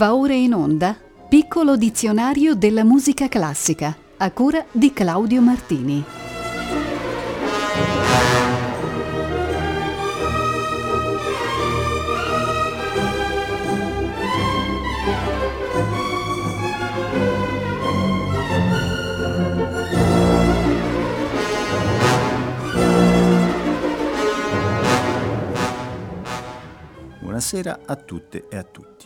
Va ora in onda Piccolo dizionario della musica classica a cura di Claudio Martini. Buonasera a tutte e a tutti.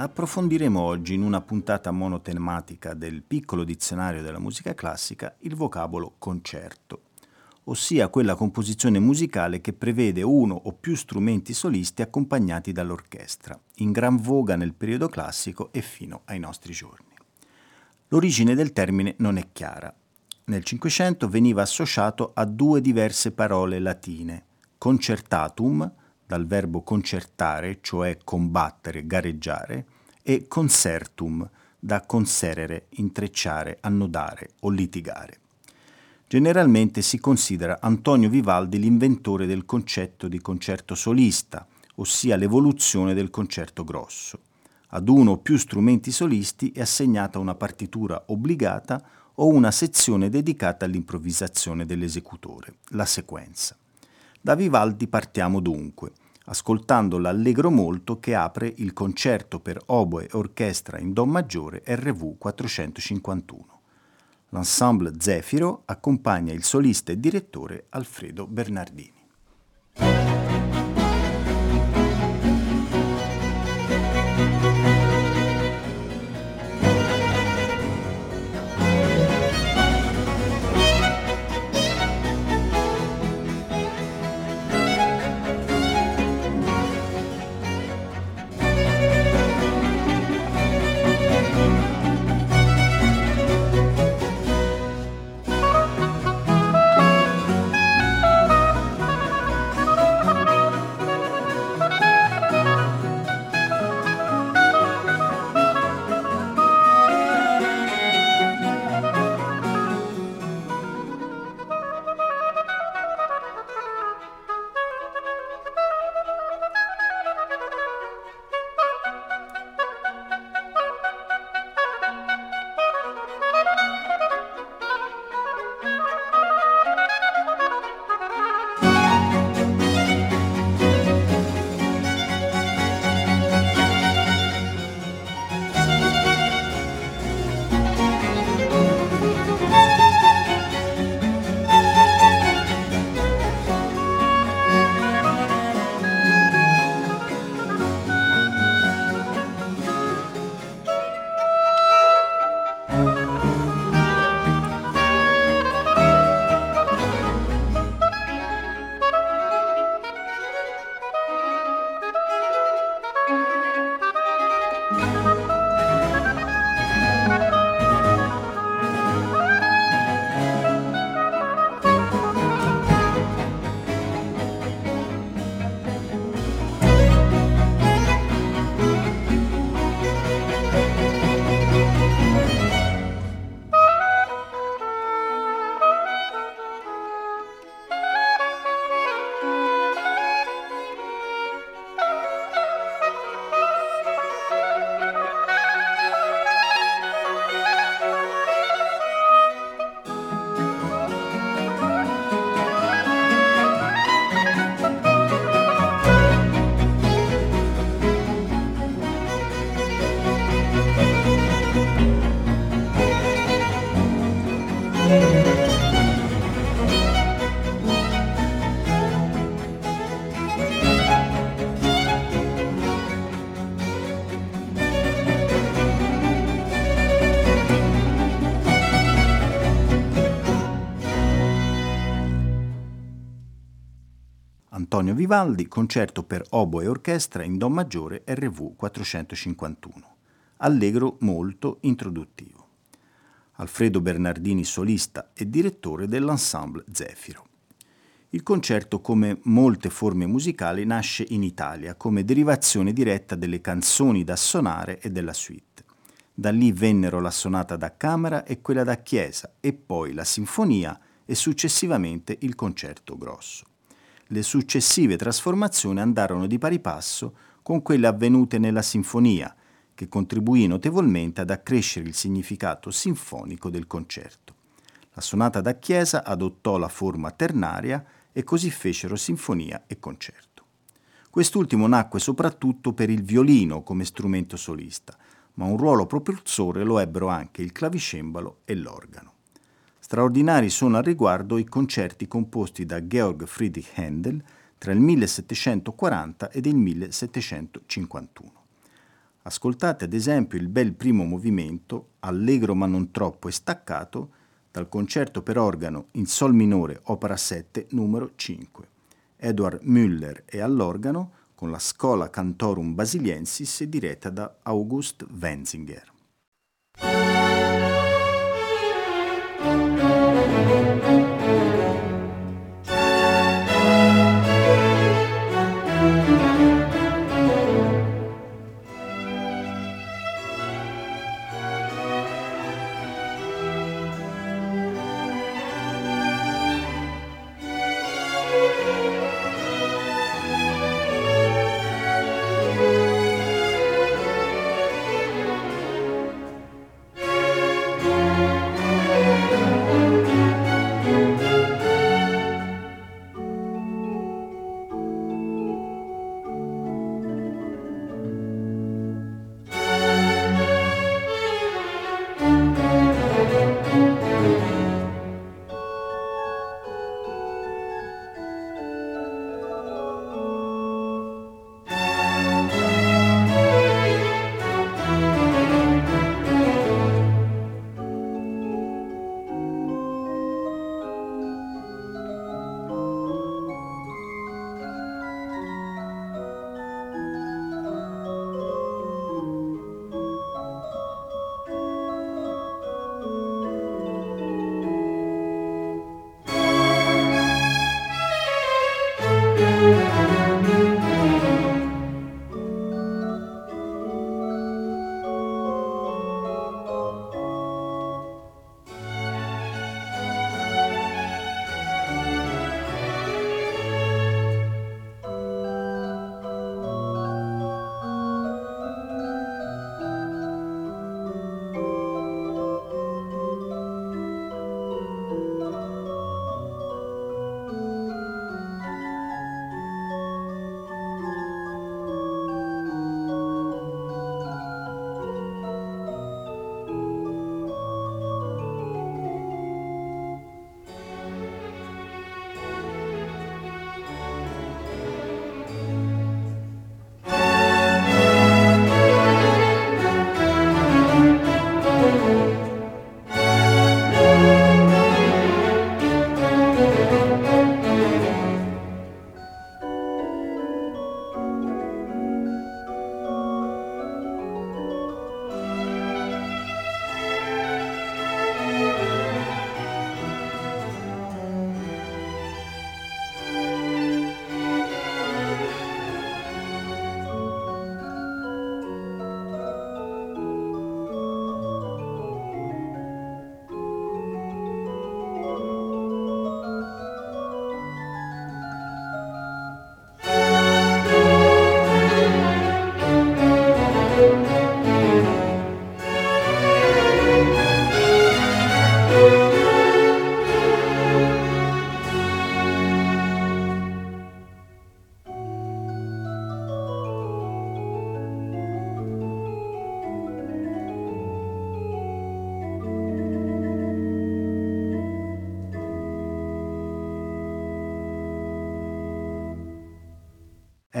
Approfondiremo oggi in una puntata monotematica del piccolo dizionario della musica classica il vocabolo concerto, ossia quella composizione musicale che prevede uno o più strumenti solisti accompagnati dall'orchestra, in gran voga nel periodo classico e fino ai nostri giorni. L'origine del termine non è chiara. Nel Cinquecento veniva associato a due diverse parole latine, concertatum, dal verbo concertare, cioè combattere, gareggiare, e concertum, da conserere, intrecciare, annodare o litigare. Generalmente si considera Antonio Vivaldi l'inventore del concetto di concerto solista, ossia l'evoluzione del concerto grosso. Ad uno o più strumenti solisti è assegnata una partitura obbligata o una sezione dedicata all'improvvisazione dell'esecutore, la sequenza. Da Vivaldi partiamo dunque, ascoltando l'Allegro molto che apre il concerto per oboe e orchestra in Do maggiore RV 451. L'ensemble Zefiro accompagna il solista e direttore Alfredo Bernardini. Antonio Vivaldi, concerto per oboe e orchestra in Do maggiore RV 451. Allegro molto introduttivo. Alfredo Bernardini solista e direttore dell'ensemble Zefiro. Il concerto, come molte forme musicali, nasce in Italia come derivazione diretta delle canzoni da suonare e della suite. Da lì vennero la sonata da camera e quella da chiesa e poi la sinfonia e successivamente il concerto grosso le successive trasformazioni andarono di pari passo con quelle avvenute nella sinfonia, che contribuì notevolmente ad accrescere il significato sinfonico del concerto. La sonata da chiesa adottò la forma ternaria e così fecero sinfonia e concerto. Quest'ultimo nacque soprattutto per il violino come strumento solista, ma un ruolo propulsore lo ebbero anche il clavicembalo e l'organo. Straordinari sono al riguardo i concerti composti da Georg Friedrich Händel tra il 1740 ed il 1751. Ascoltate ad esempio il bel primo movimento, allegro ma non troppo e staccato, dal concerto per organo in Sol minore, opera 7, numero 5. Edward Müller è all'organo con la Schola Cantorum Basiliensis diretta da August Wenzinger.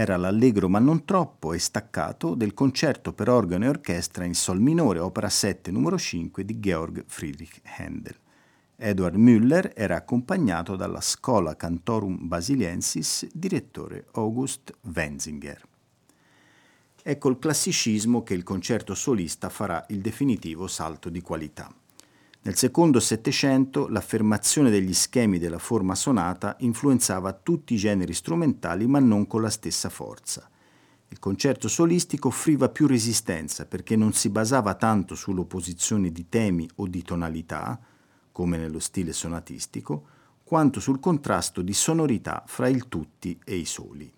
Era l'allegro ma non troppo e staccato del concerto per organo e orchestra in Sol minore, opera 7, numero 5 di Georg Friedrich Händel. Edward Müller era accompagnato dalla Schola Cantorum Basiliensis, direttore August Wenzinger. È col classicismo che il concerto solista farà il definitivo salto di qualità. Nel secondo Settecento l'affermazione degli schemi della forma sonata influenzava tutti i generi strumentali ma non con la stessa forza. Il concerto solistico offriva più resistenza perché non si basava tanto sull'opposizione di temi o di tonalità, come nello stile sonatistico, quanto sul contrasto di sonorità fra il tutti e i soli.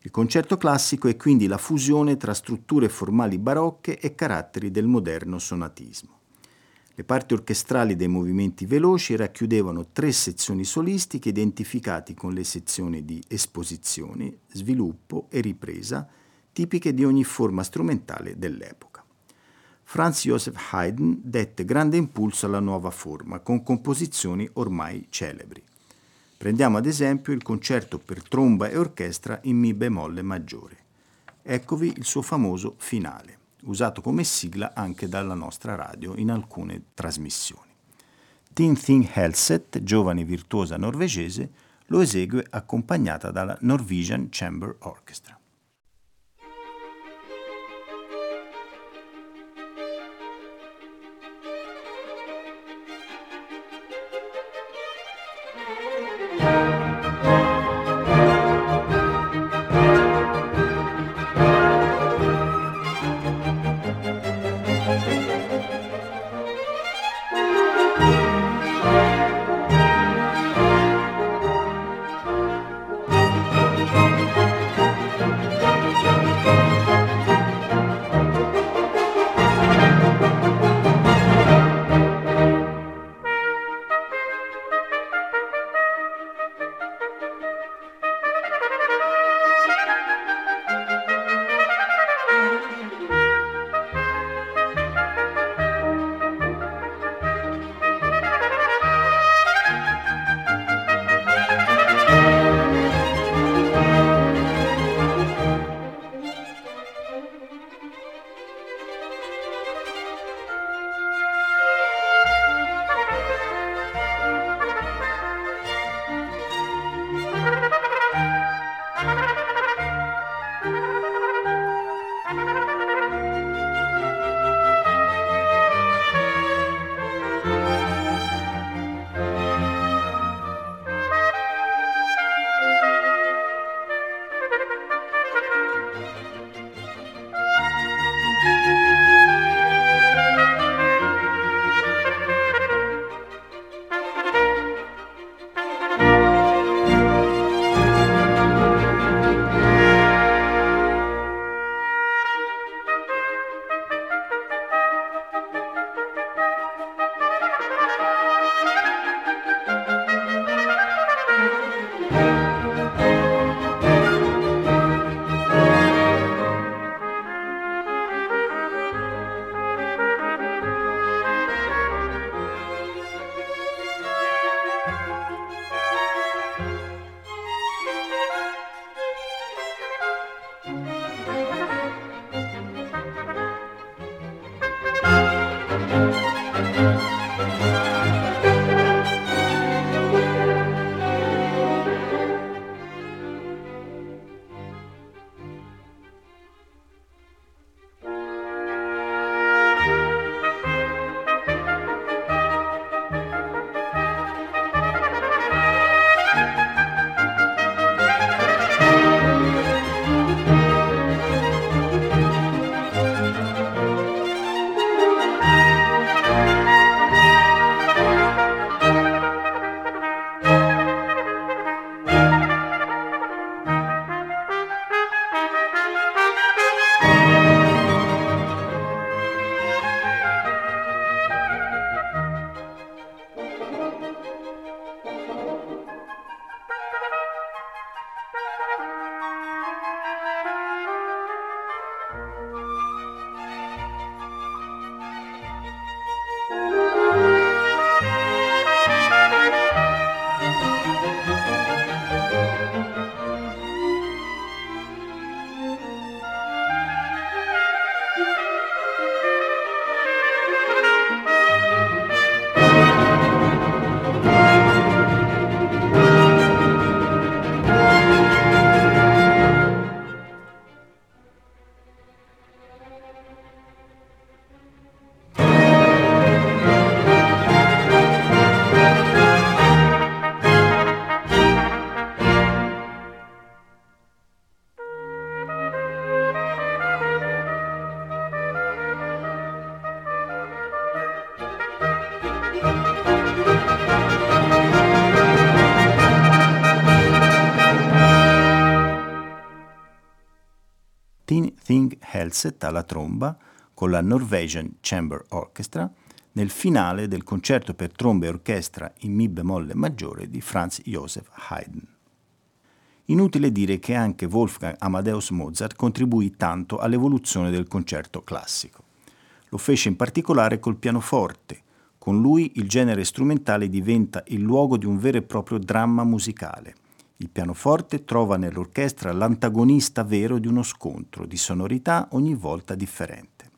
Il concerto classico è quindi la fusione tra strutture formali barocche e caratteri del moderno sonatismo. Le parti orchestrali dei movimenti veloci racchiudevano tre sezioni solistiche identificate con le sezioni di esposizione, sviluppo e ripresa, tipiche di ogni forma strumentale dell'epoca. Franz Joseph Haydn dette grande impulso alla nuova forma, con composizioni ormai celebri. Prendiamo ad esempio il concerto per tromba e orchestra in Mi bemolle maggiore. Eccovi il suo famoso finale usato come sigla anche dalla nostra radio in alcune trasmissioni. Tin Thing Helset, giovane virtuosa norvegese, lo esegue accompagnata dalla Norwegian Chamber Orchestra. Helset alla tromba con la Norwegian Chamber Orchestra nel finale del concerto per tromba e orchestra in Mi bemolle maggiore di Franz Joseph Haydn. Inutile dire che anche Wolfgang Amadeus Mozart contribuì tanto all'evoluzione del concerto classico. Lo fece in particolare col pianoforte. Con lui il genere strumentale diventa il luogo di un vero e proprio dramma musicale il pianoforte trova nell'orchestra l'antagonista vero di uno scontro di sonorità ogni volta differente.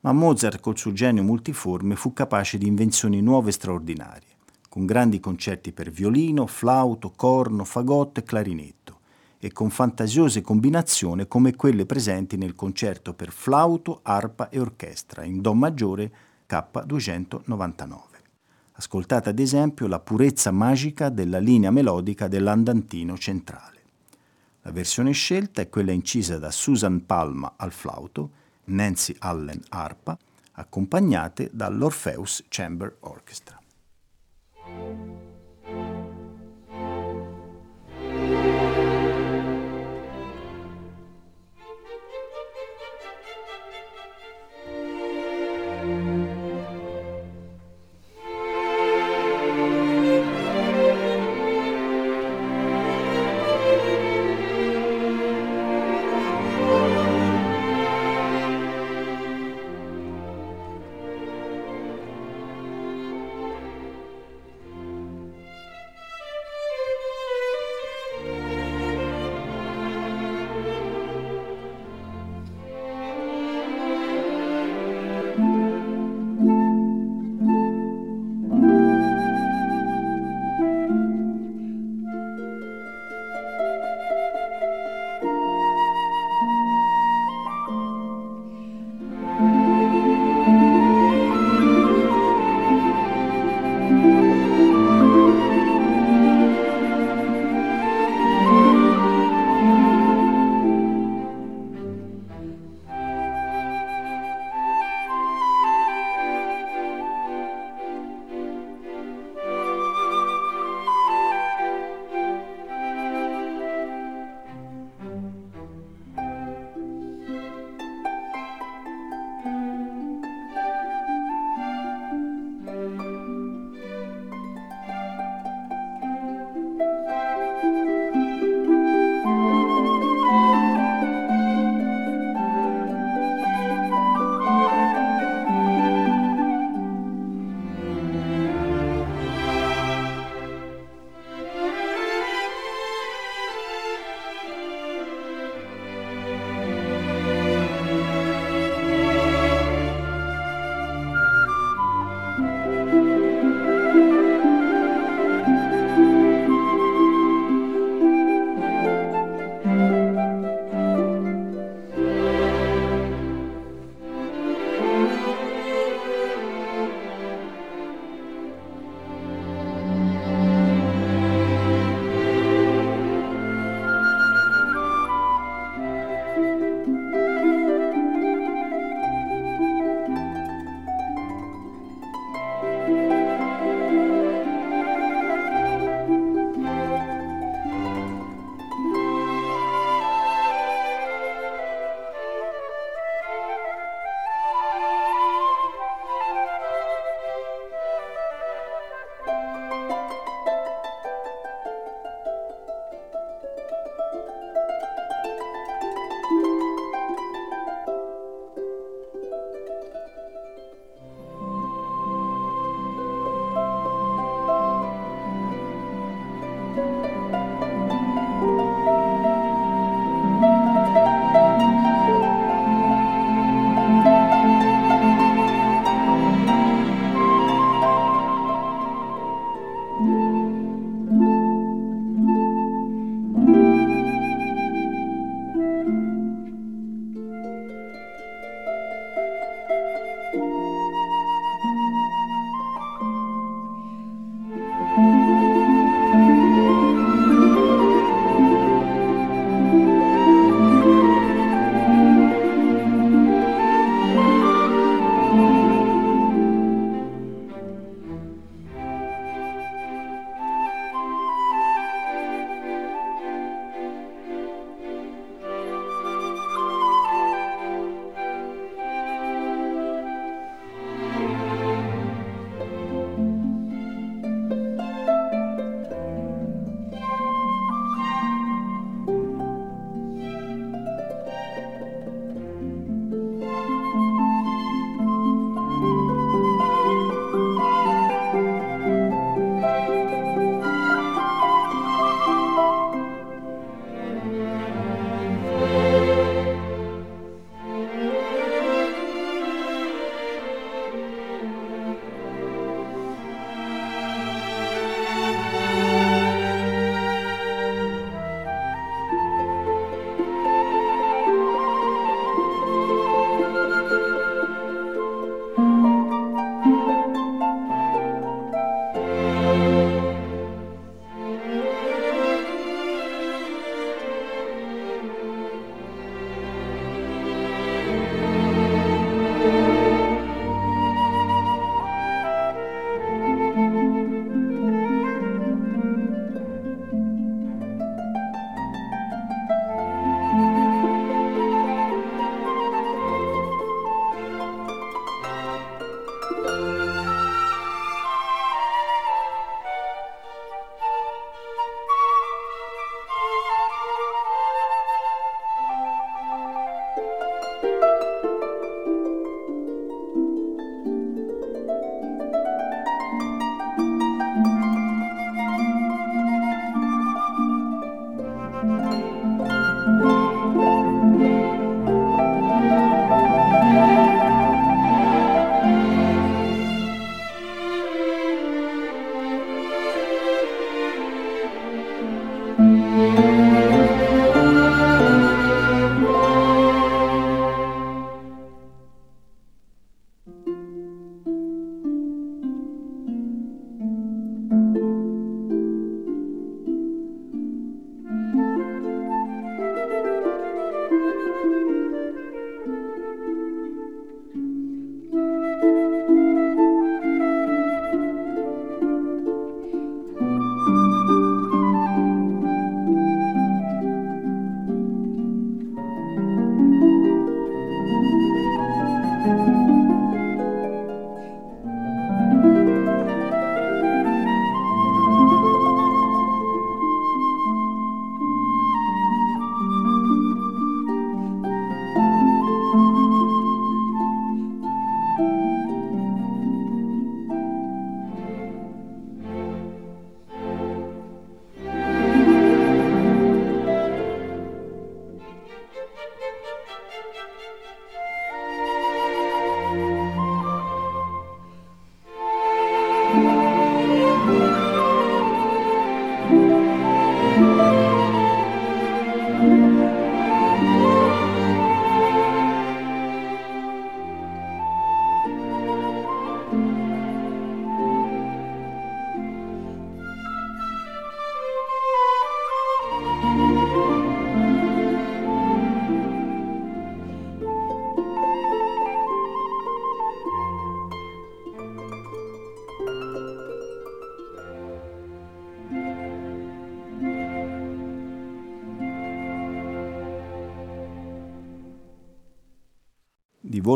Ma Mozart col suo genio multiforme fu capace di invenzioni nuove e straordinarie, con grandi concerti per violino, flauto, corno, fagotto e clarinetto, e con fantasiose combinazioni come quelle presenti nel concerto per flauto, arpa e orchestra in Do maggiore K299. Ascoltate ad esempio la purezza magica della linea melodica dell'andantino centrale. La versione scelta è quella incisa da Susan Palma al flauto, Nancy Allen arpa, accompagnate dall'Orpheus Chamber Orchestra.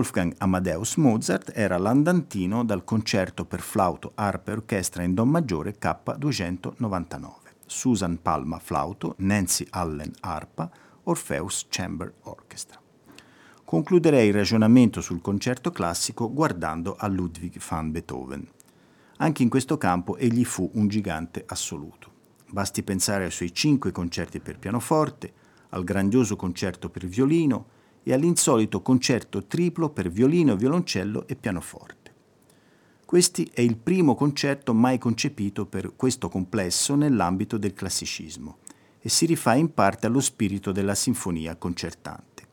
Wolfgang Amadeus Mozart era l'andantino dal concerto per flauto, arpa e orchestra in Do maggiore K299. Susan Palma flauto, Nancy Allen arpa, Orpheus Chamber Orchestra. Concluderei il ragionamento sul concerto classico guardando a Ludwig van Beethoven. Anche in questo campo egli fu un gigante assoluto. Basti pensare ai suoi cinque concerti per pianoforte, al grandioso concerto per violino e all'insolito concerto triplo per violino, violoncello e pianoforte. Questi è il primo concerto mai concepito per questo complesso nell'ambito del classicismo e si rifà in parte allo spirito della sinfonia concertante.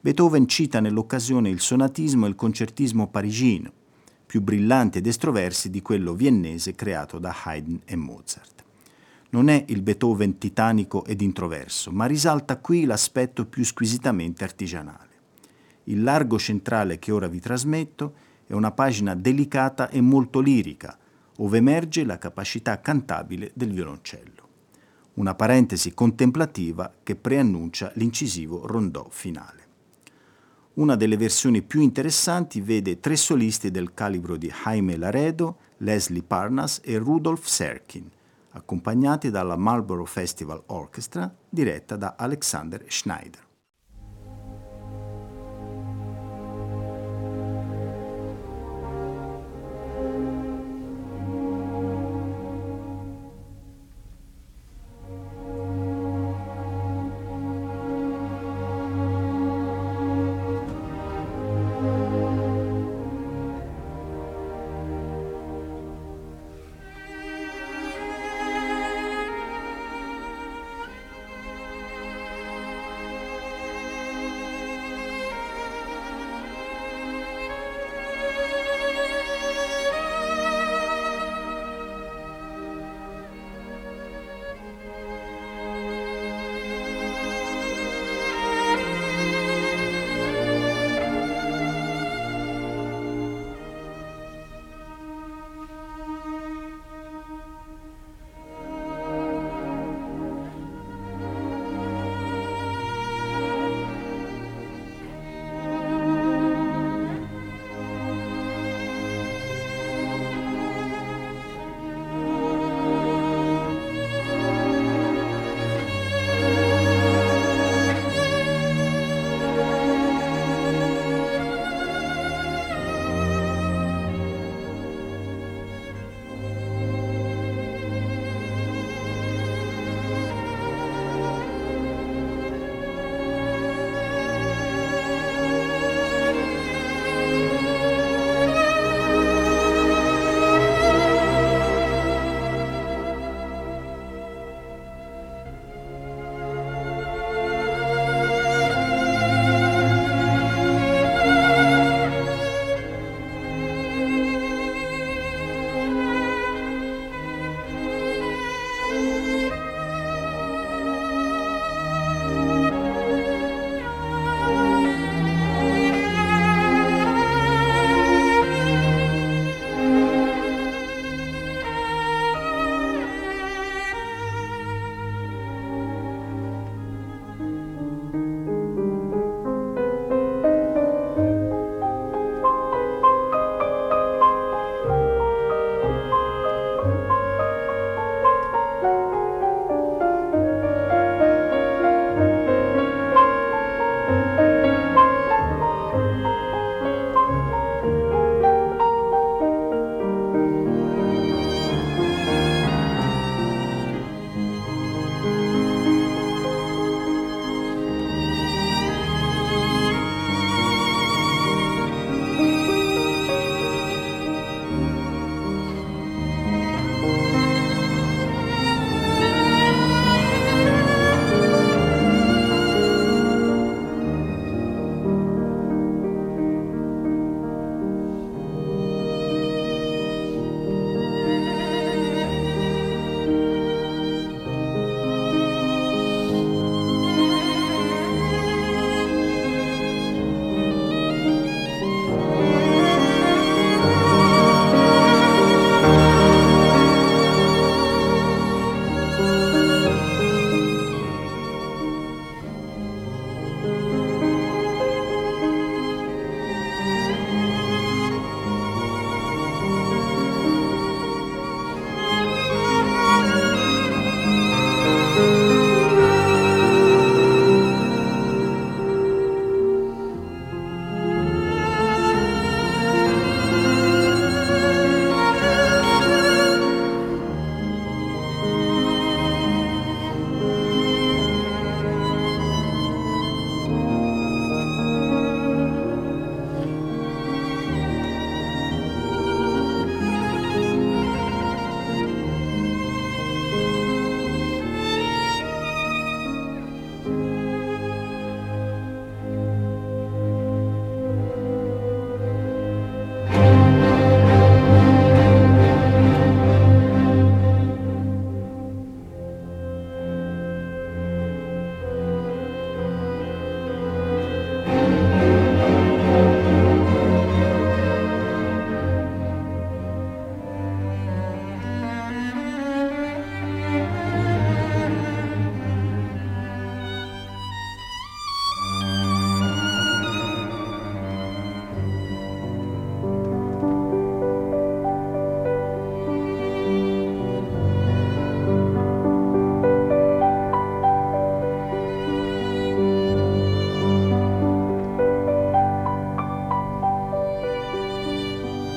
Beethoven cita nell'occasione il sonatismo e il concertismo parigino, più brillanti ed estroversi di quello viennese creato da Haydn e Mozart. Non è il Beethoven titanico ed introverso, ma risalta qui l'aspetto più squisitamente artigianale. Il largo centrale che ora vi trasmetto è una pagina delicata e molto lirica, ove emerge la capacità cantabile del violoncello. Una parentesi contemplativa che preannuncia l'incisivo rondò finale. Una delle versioni più interessanti vede tre solisti del calibro di Jaime Laredo, Leslie Parnas e Rudolf Serkin, accompagnati dalla Marlborough Festival Orchestra diretta da Alexander Schneider.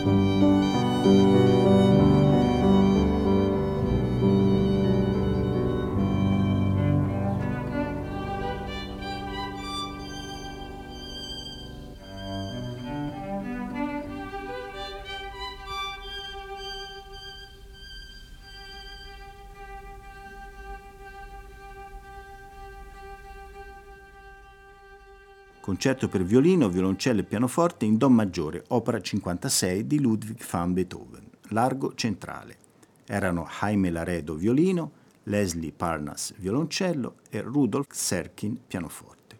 Amen. Concerto per violino, violoncello e pianoforte in Do maggiore, opera 56 di Ludwig van Beethoven, largo centrale. Erano Jaime Laredo violino, Leslie Parnas violoncello e Rudolf Serkin pianoforte.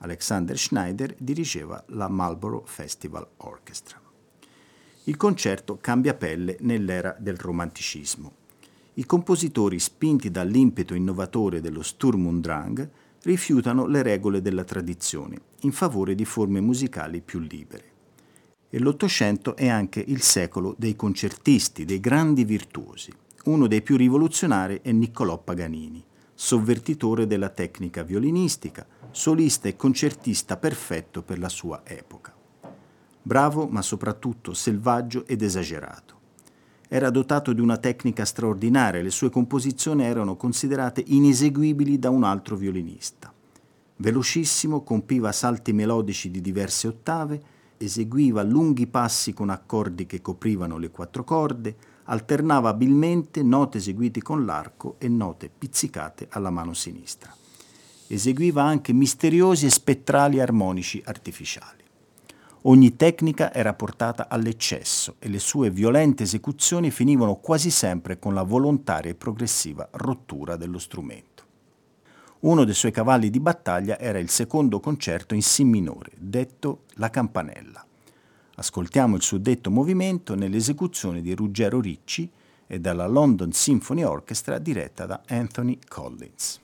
Alexander Schneider dirigeva la Marlborough Festival Orchestra. Il concerto cambia pelle nell'era del romanticismo. I compositori, spinti dall'impeto innovatore dello Sturm und Drang, rifiutano le regole della tradizione in favore di forme musicali più libere. E l'Ottocento è anche il secolo dei concertisti, dei grandi virtuosi. Uno dei più rivoluzionari è Niccolò Paganini, sovvertitore della tecnica violinistica, solista e concertista perfetto per la sua epoca. Bravo ma soprattutto selvaggio ed esagerato. Era dotato di una tecnica straordinaria, le sue composizioni erano considerate ineseguibili da un altro violinista. Velocissimo, compiva salti melodici di diverse ottave, eseguiva lunghi passi con accordi che coprivano le quattro corde, alternava abilmente note eseguite con l'arco e note pizzicate alla mano sinistra. Eseguiva anche misteriosi e spettrali armonici artificiali. Ogni tecnica era portata all'eccesso e le sue violente esecuzioni finivano quasi sempre con la volontaria e progressiva rottura dello strumento. Uno dei suoi cavalli di battaglia era il secondo concerto in Si minore, detto La campanella. Ascoltiamo il suddetto movimento nell'esecuzione di Ruggero Ricci e dalla London Symphony Orchestra diretta da Anthony Collins.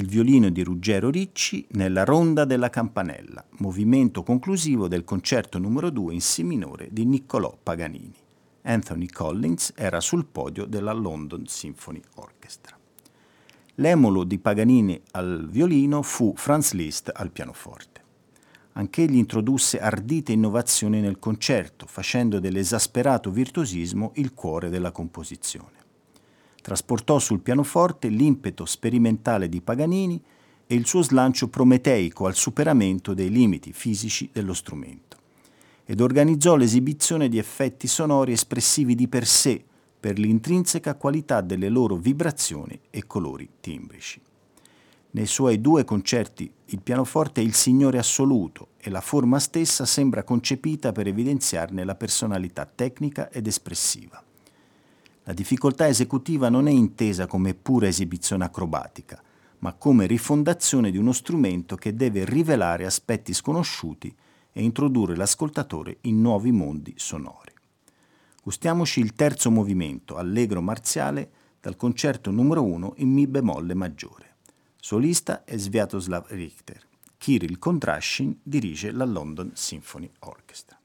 Il violino di Ruggero Ricci nella Ronda della Campanella, movimento conclusivo del concerto numero 2 in Si minore di Niccolò Paganini. Anthony Collins era sul podio della London Symphony Orchestra. L'emulo di Paganini al violino fu Franz Liszt al pianoforte. Anch'egli introdusse ardite innovazioni nel concerto, facendo dell'esasperato virtuosismo il cuore della composizione. Trasportò sul pianoforte l'impeto sperimentale di Paganini e il suo slancio prometeico al superamento dei limiti fisici dello strumento ed organizzò l'esibizione di effetti sonori espressivi di per sé per l'intrinseca qualità delle loro vibrazioni e colori timbrici. Nei suoi due concerti il pianoforte è il Signore assoluto e la forma stessa sembra concepita per evidenziarne la personalità tecnica ed espressiva. La difficoltà esecutiva non è intesa come pura esibizione acrobatica, ma come rifondazione di uno strumento che deve rivelare aspetti sconosciuti e introdurre l'ascoltatore in nuovi mondi sonori. Gustiamoci il terzo movimento, allegro marziale, dal concerto numero 1 in Mi bemolle maggiore. Solista è Sviatoslav Richter. Kirill Kondrashin dirige la London Symphony Orchestra.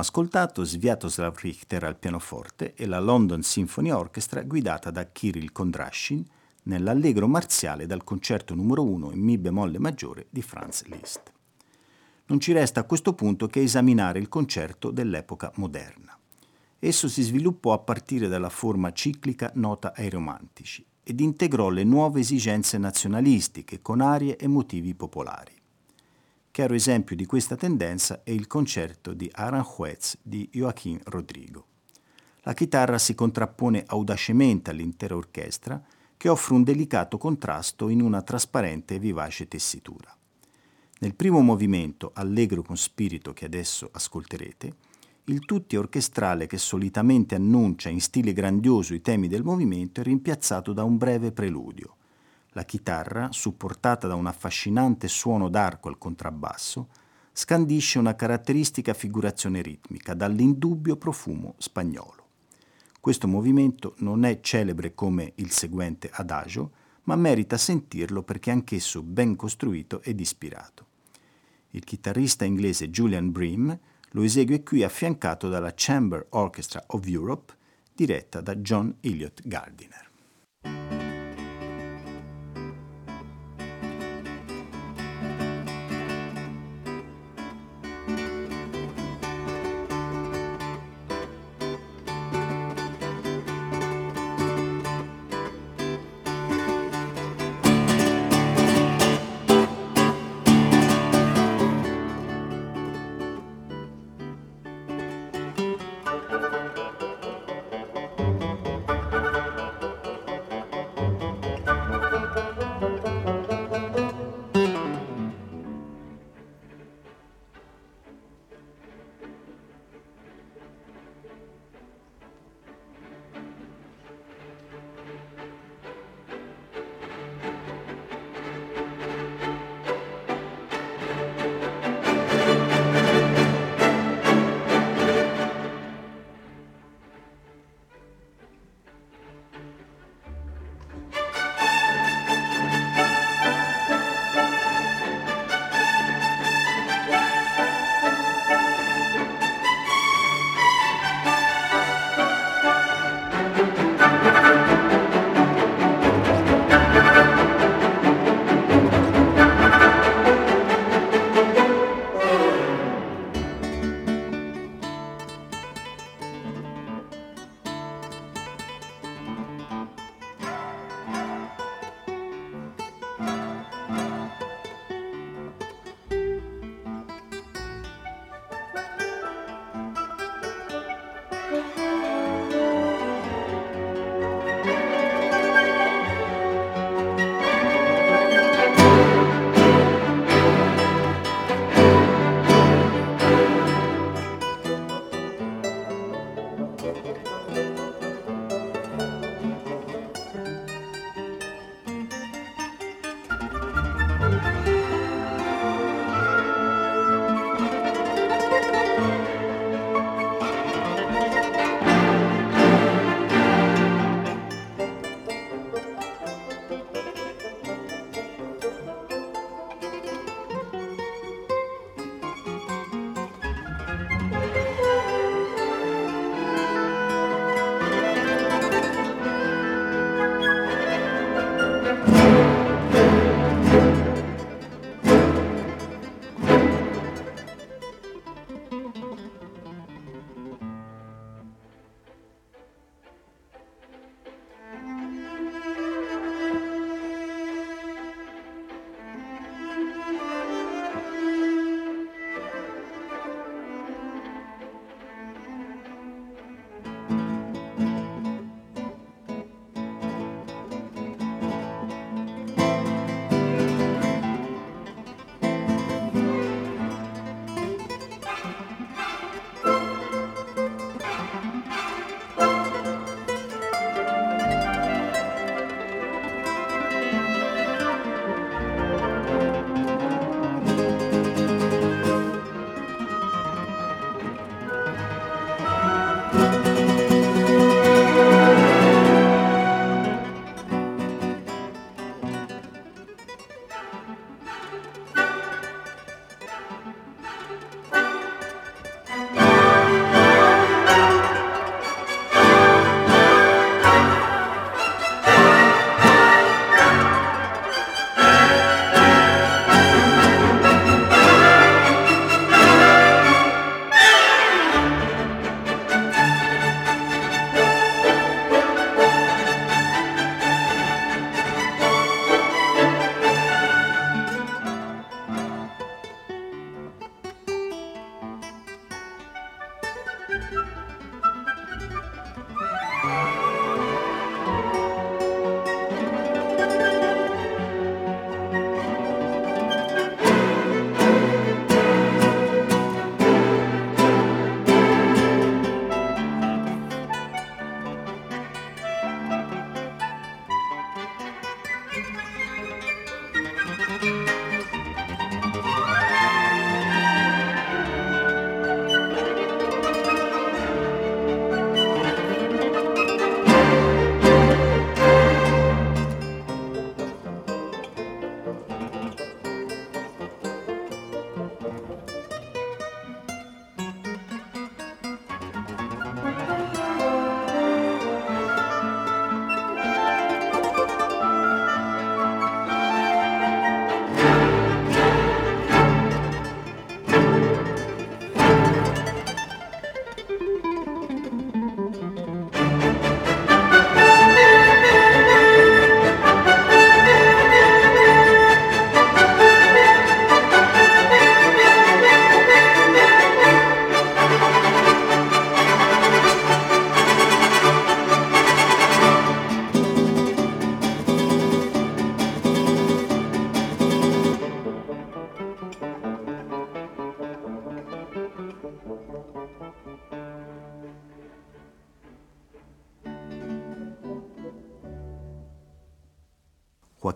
Abbiamo ascoltato Sviatoslav Richter al pianoforte e la London Symphony Orchestra guidata da Kirill Kondrashin nell'allegro marziale dal concerto numero 1 in Mi bemolle maggiore di Franz Liszt. Non ci resta a questo punto che esaminare il concerto dell'epoca moderna. Esso si sviluppò a partire dalla forma ciclica nota ai romantici ed integrò le nuove esigenze nazionalistiche con arie e motivi popolari. Chiaro esempio di questa tendenza è il concerto di Aranjuez di Joaquín Rodrigo. La chitarra si contrappone audacemente all'intera orchestra che offre un delicato contrasto in una trasparente e vivace tessitura. Nel primo movimento, allegro con spirito che adesso ascolterete, il tutti orchestrale che solitamente annuncia in stile grandioso i temi del movimento è rimpiazzato da un breve preludio. La chitarra, supportata da un affascinante suono d'arco al contrabbasso, scandisce una caratteristica figurazione ritmica dall'indubbio profumo spagnolo. Questo movimento non è celebre come il seguente adagio, ma merita sentirlo perché anch'esso ben costruito ed ispirato. Il chitarrista inglese Julian Bream lo esegue qui affiancato dalla Chamber Orchestra of Europe diretta da John Elliott Gardiner.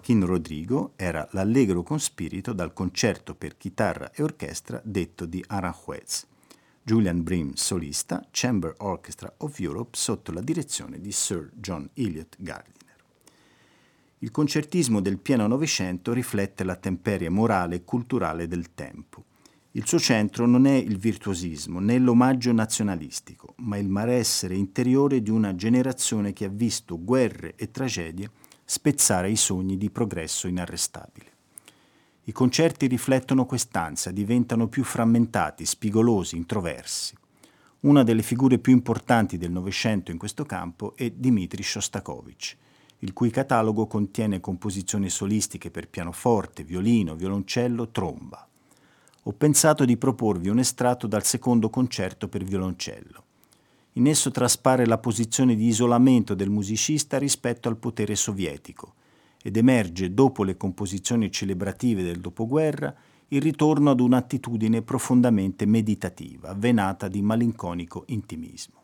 Joaquín Rodrigo era l'allegro con spirito dal concerto per chitarra e orchestra detto di Aranjuez. Julian Bream solista, Chamber Orchestra of Europe sotto la direzione di Sir John Elliott Gardiner. Il concertismo del pieno Novecento riflette la temperie morale e culturale del tempo. Il suo centro non è il virtuosismo né l'omaggio nazionalistico, ma il malessere interiore di una generazione che ha visto guerre e tragedie spezzare i sogni di progresso inarrestabile. I concerti riflettono quest'ansia, diventano più frammentati, spigolosi, introversi. Una delle figure più importanti del Novecento in questo campo è Dmitri Shostakovich, il cui catalogo contiene composizioni solistiche per pianoforte, violino, violoncello, tromba ho pensato di proporvi un estratto dal secondo concerto per violoncello. In esso traspare la posizione di isolamento del musicista rispetto al potere sovietico ed emerge, dopo le composizioni celebrative del dopoguerra, il ritorno ad un'attitudine profondamente meditativa, avvenata di malinconico intimismo.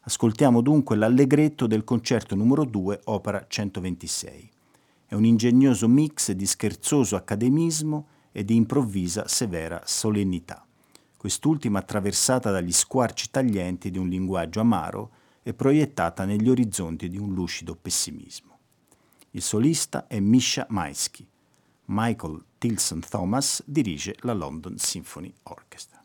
Ascoltiamo dunque l'allegretto del concerto numero 2, opera 126. È un ingegnoso mix di scherzoso accademismo e di improvvisa severa solennità, quest'ultima attraversata dagli squarci taglienti di un linguaggio amaro e proiettata negli orizzonti di un lucido pessimismo. Il solista è Misha Maisky. Michael Tilson Thomas dirige la London Symphony Orchestra.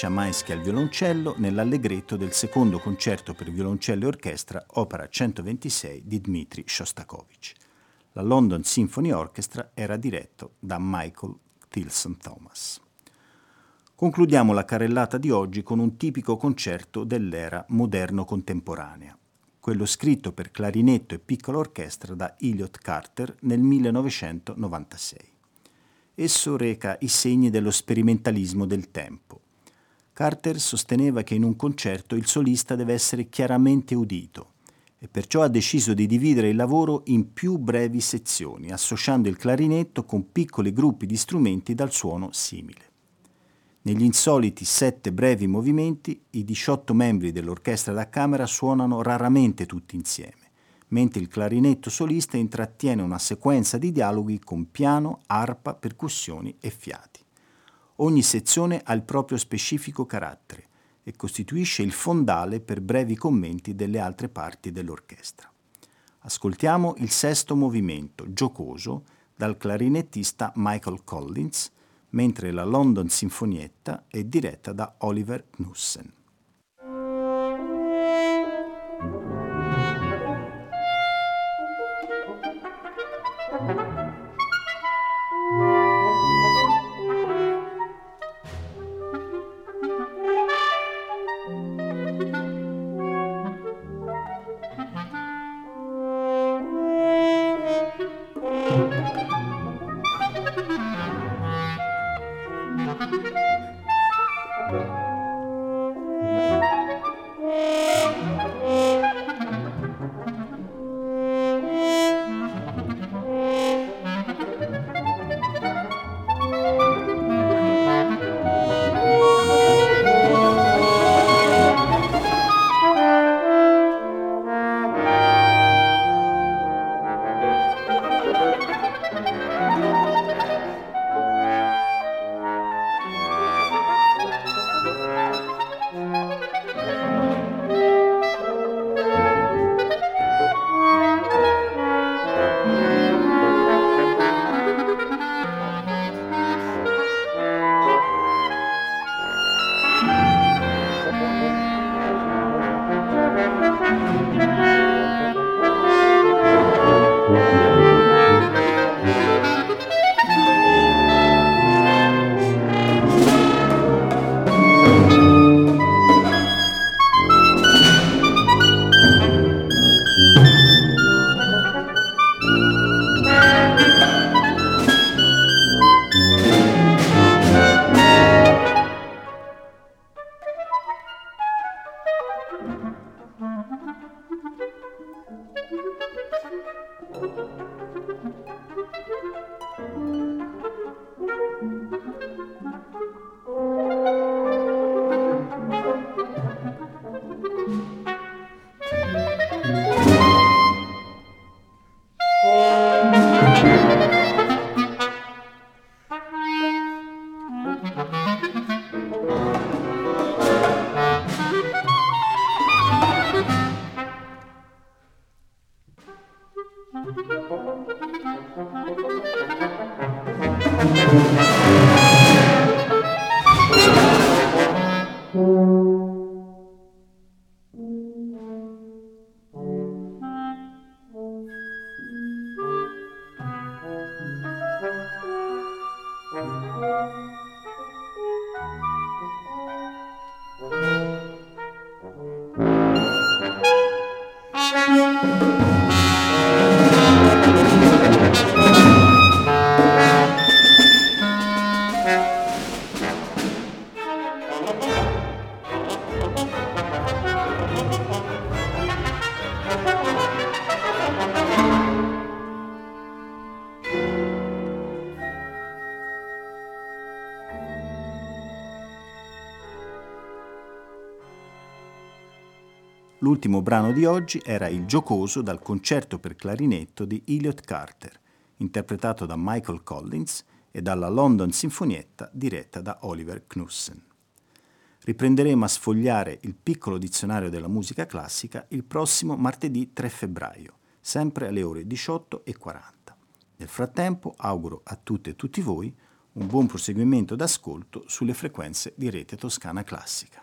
Misha Maeschi al violoncello nell'allegretto del secondo concerto per violoncello e orchestra, opera 126 di Dmitri Shostakovich. La London Symphony Orchestra era diretto da Michael Tilson Thomas. Concludiamo la carrellata di oggi con un tipico concerto dell'era moderno-contemporanea, quello scritto per clarinetto e piccola orchestra da Elliot Carter nel 1996. Esso reca i segni dello sperimentalismo del tempo Carter sosteneva che in un concerto il solista deve essere chiaramente udito e perciò ha deciso di dividere il lavoro in più brevi sezioni, associando il clarinetto con piccoli gruppi di strumenti dal suono simile. Negli insoliti sette brevi movimenti, i 18 membri dell'orchestra da camera suonano raramente tutti insieme, mentre il clarinetto solista intrattiene una sequenza di dialoghi con piano, arpa, percussioni e fiati. Ogni sezione ha il proprio specifico carattere e costituisce il fondale per brevi commenti delle altre parti dell'orchestra. Ascoltiamo il sesto movimento, giocoso, dal clarinettista Michael Collins, mentre la London Sinfonietta è diretta da Oliver Knussen. L'ultimo brano di oggi era il giocoso dal concerto per clarinetto di Elliot Carter, interpretato da Michael Collins e dalla London Sinfonietta diretta da Oliver Knussen. Riprenderemo a sfogliare il piccolo dizionario della musica classica il prossimo martedì 3 febbraio, sempre alle ore 18.40. Nel frattempo auguro a tutte e tutti voi un buon proseguimento d'ascolto sulle frequenze di Rete Toscana Classica.